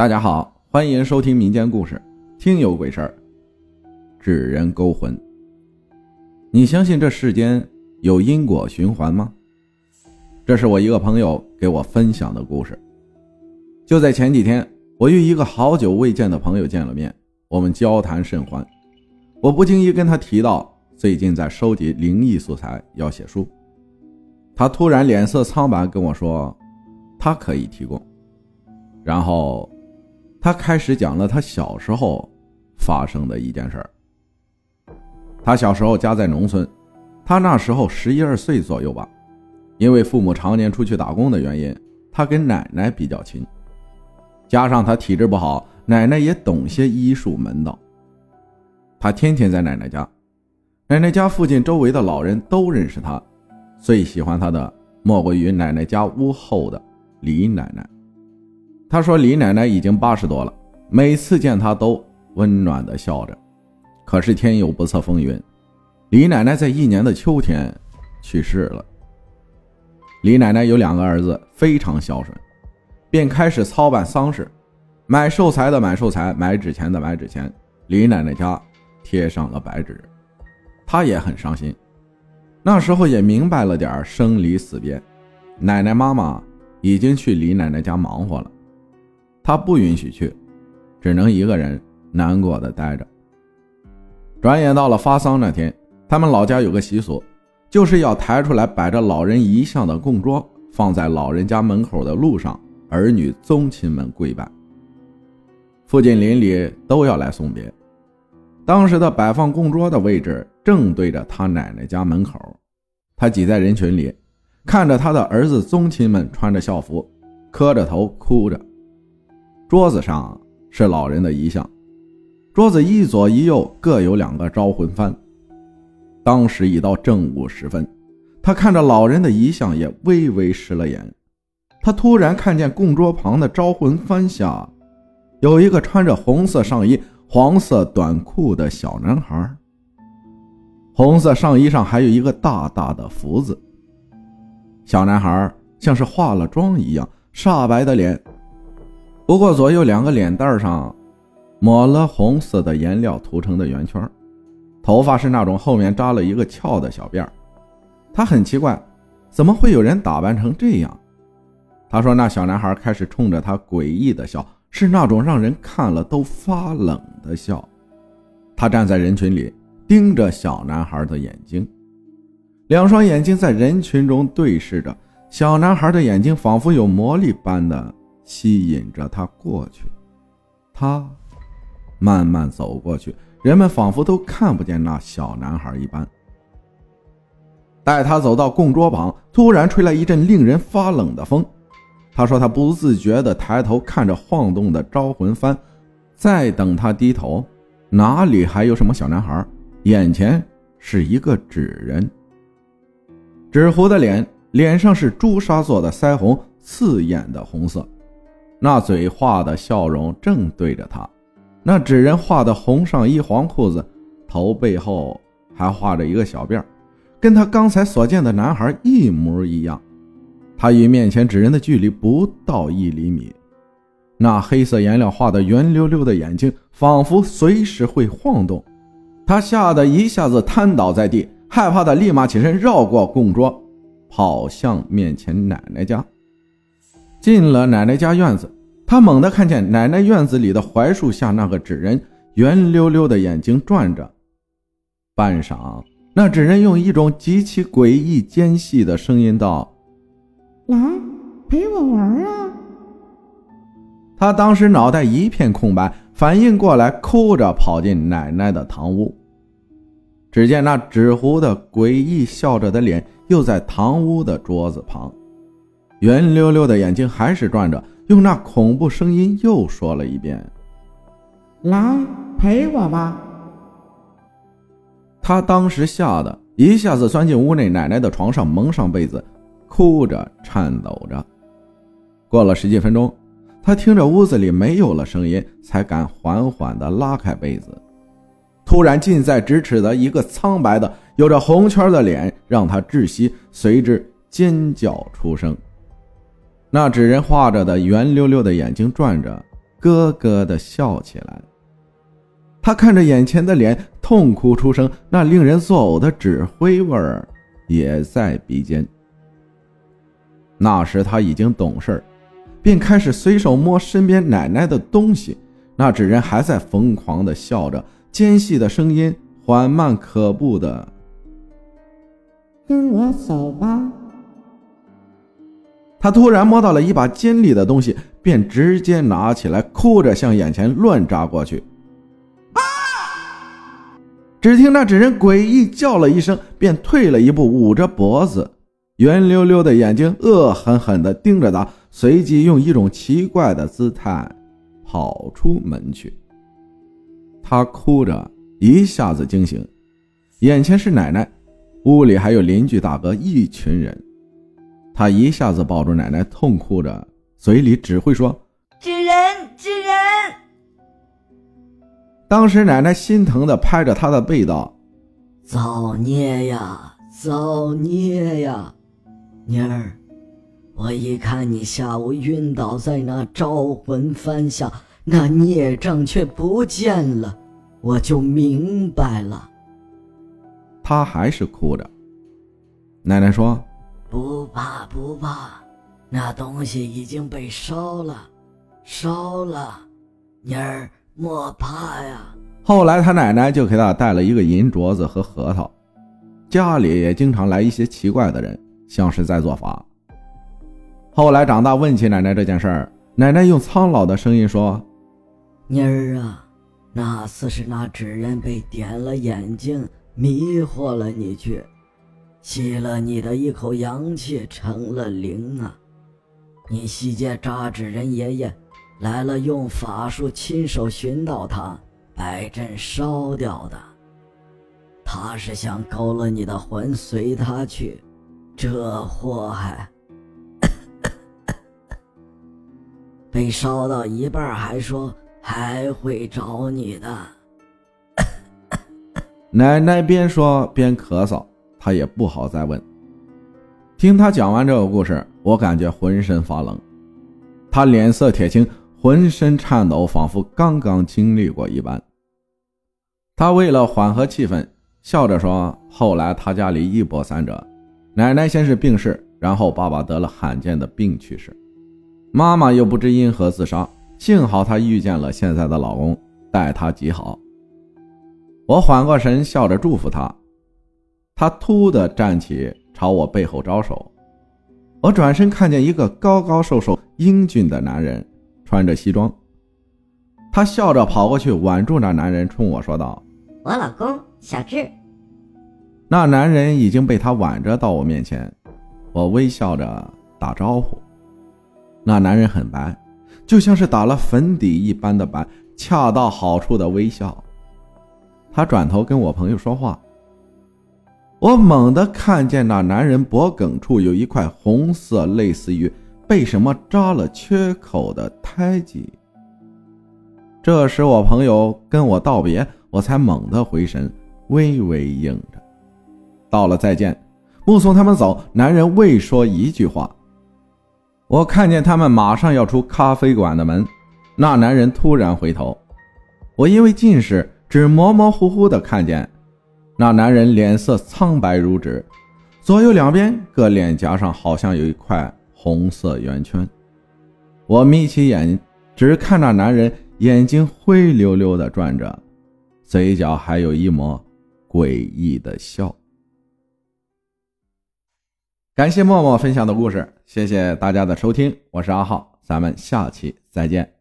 大家好，欢迎收听民间故事《听有鬼事儿》。纸人勾魂，你相信这世间有因果循环吗？这是我一个朋友给我分享的故事。就在前几天，我与一个好久未见的朋友见了面，我们交谈甚欢。我不经意跟他提到最近在收集灵异素材，要写书。他突然脸色苍白，跟我说他可以提供，然后。他开始讲了他小时候发生的一件事儿。他小时候家在农村，他那时候十一二岁左右吧。因为父母常年出去打工的原因，他跟奶奶比较亲。加上他体质不好，奶奶也懂些医术门道。他天天在奶奶家，奶奶家附近周围的老人都认识他。最喜欢他的莫过于奶奶家屋后的李奶奶。他说：“李奶奶已经八十多了，每次见他都温暖的笑着。可是天有不测风云，李奶奶在一年的秋天去世了。李奶奶有两个儿子，非常孝顺，便开始操办丧事，买寿材的买寿材，买纸钱的买纸钱。李奶奶家贴上了白纸，她也很伤心。那时候也明白了点生离死别，奶奶妈妈已经去李奶奶家忙活了。”他不允许去，只能一个人难过的待着。转眼到了发丧那天，他们老家有个习俗，就是要抬出来摆着老人遗像的供桌，放在老人家门口的路上，儿女宗亲们跪拜。附近邻里都要来送别。当时的摆放供桌的位置正对着他奶奶家门口，他挤在人群里，看着他的儿子宗亲们穿着校服，磕着头哭着。桌子上是老人的遗像，桌子一左一右各有两个招魂幡。当时已到正午时分，他看着老人的遗像，也微微湿了眼。他突然看见供桌旁的招魂幡下，有一个穿着红色上衣、黄色短裤的小男孩。红色上衣上还有一个大大的福字。小男孩像是化了妆一样，煞白的脸。不过左右两个脸蛋上抹了红色的颜料涂成的圆圈，头发是那种后面扎了一个翘的小辫。他很奇怪，怎么会有人打扮成这样？他说：“那小男孩开始冲着他诡异的笑，是那种让人看了都发冷的笑。”他站在人群里，盯着小男孩的眼睛，两双眼睛在人群中对视着。小男孩的眼睛仿佛有魔力般的。吸引着他过去，他慢慢走过去，人们仿佛都看不见那小男孩一般。待他走到供桌旁，突然吹来一阵令人发冷的风。他说：“他不自觉地抬头看着晃动的招魂幡，再等他低头，哪里还有什么小男孩？眼前是一个纸人，纸糊的脸，脸上是朱砂做的腮红，刺眼的红色。”那嘴画的笑容正对着他，那纸人画的红上衣黄裤子，头背后还画着一个小辫跟他刚才所见的男孩一模一样。他与面前纸人的距离不到一厘米，那黑色颜料画的圆溜溜的眼睛仿佛随时会晃动。他吓得一下子瘫倒在地，害怕的立马起身绕过供桌，跑向面前奶奶家。进了奶奶家院子，他猛地看见奶奶院子里的槐树下那个纸人，圆溜溜的眼睛转着。半晌，那纸人用一种极其诡异、尖细的声音道：“来，陪我玩啊！”他当时脑袋一片空白，反应过来，哭着跑进奶奶的堂屋。只见那纸糊的、诡异笑着的脸，又在堂屋的桌子旁。圆溜溜的眼睛还是转着，用那恐怖声音又说了一遍：“来陪我吧。”他当时吓得一下子钻进屋内奶奶的床上，蒙上被子，哭着颤抖着。过了十几分钟，他听着屋子里没有了声音，才敢缓缓地拉开被子。突然，近在咫尺的一个苍白的、有着红圈的脸让他窒息，随之尖叫出声。那纸人画着的圆溜溜的眼睛转着，咯咯的笑起来。他看着眼前的脸，痛哭出声，那令人作呕的纸灰味儿也在鼻尖。那时他已经懂事便开始随手摸身边奶奶的东西。那纸人还在疯狂的笑着，尖细的声音缓慢可怖的：“跟我走吧。”他突然摸到了一把尖利的东西，便直接拿起来，哭着向眼前乱扎过去。只听那纸人诡异叫了一声，便退了一步，捂着脖子，圆溜溜的眼睛恶狠狠地盯着他，随即用一种奇怪的姿态。跑出门去，他哭着一下子惊醒，眼前是奶奶，屋里还有邻居大哥一群人，他一下子抱住奶奶，痛哭着，嘴里只会说：“纸人，纸人。”当时奶奶心疼的拍着他的背道：“造孽呀，造孽呀，妮儿。”我一看你下午晕倒在那招魂幡下，那孽障却不见了，我就明白了。他还是哭着。奶奶说：“不怕不怕，那东西已经被烧了，烧了，妮儿莫怕呀。”后来他奶奶就给他带了一个银镯子和核桃，家里也经常来一些奇怪的人，像是在做法。后来长大问起奶奶这件事儿，奶奶用苍老的声音说：“妮儿啊，那次是那纸人被点了眼睛，迷惑了你去，吸了你的一口阳气，成了灵啊。你西街扎纸人爷爷来了，用法术亲手寻到他，摆阵烧掉的。他是想勾了你的魂，随他去，这祸害。”被烧到一半，还说还会找你的。奶奶边说边咳嗽，他也不好再问。听他讲完这个故事，我感觉浑身发冷。他脸色铁青，浑身颤抖，仿佛刚刚经历过一般。他为了缓和气氛，笑着说：“后来他家里一波三折，奶奶先是病逝，然后爸爸得了罕见的病去世。”妈妈又不知因何自杀，幸好她遇见了现在的老公，待她极好。我缓过神，笑着祝福他。她突地站起，朝我背后招手。我转身看见一个高高瘦瘦、英俊的男人，穿着西装。他笑着跑过去，挽住那男人，冲我说道：“我老公小智。”那男人已经被他挽着到我面前，我微笑着打招呼。那男人很白，就像是打了粉底一般的白，恰到好处的微笑。他转头跟我朋友说话，我猛地看见那男人脖颈处有一块红色，类似于被什么扎了缺口的胎记。这时我朋友跟我道别，我才猛地回神，微微应着。到了再见，目送他们走，男人未说一句话。我看见他们马上要出咖啡馆的门，那男人突然回头，我因为近视，只模模糊糊的看见那男人脸色苍白如纸，左右两边各脸颊上好像有一块红色圆圈。我眯起眼，只看那男人眼睛灰溜溜的转着，嘴角还有一抹诡异的笑。感谢默默分享的故事，谢谢大家的收听，我是阿浩，咱们下期再见。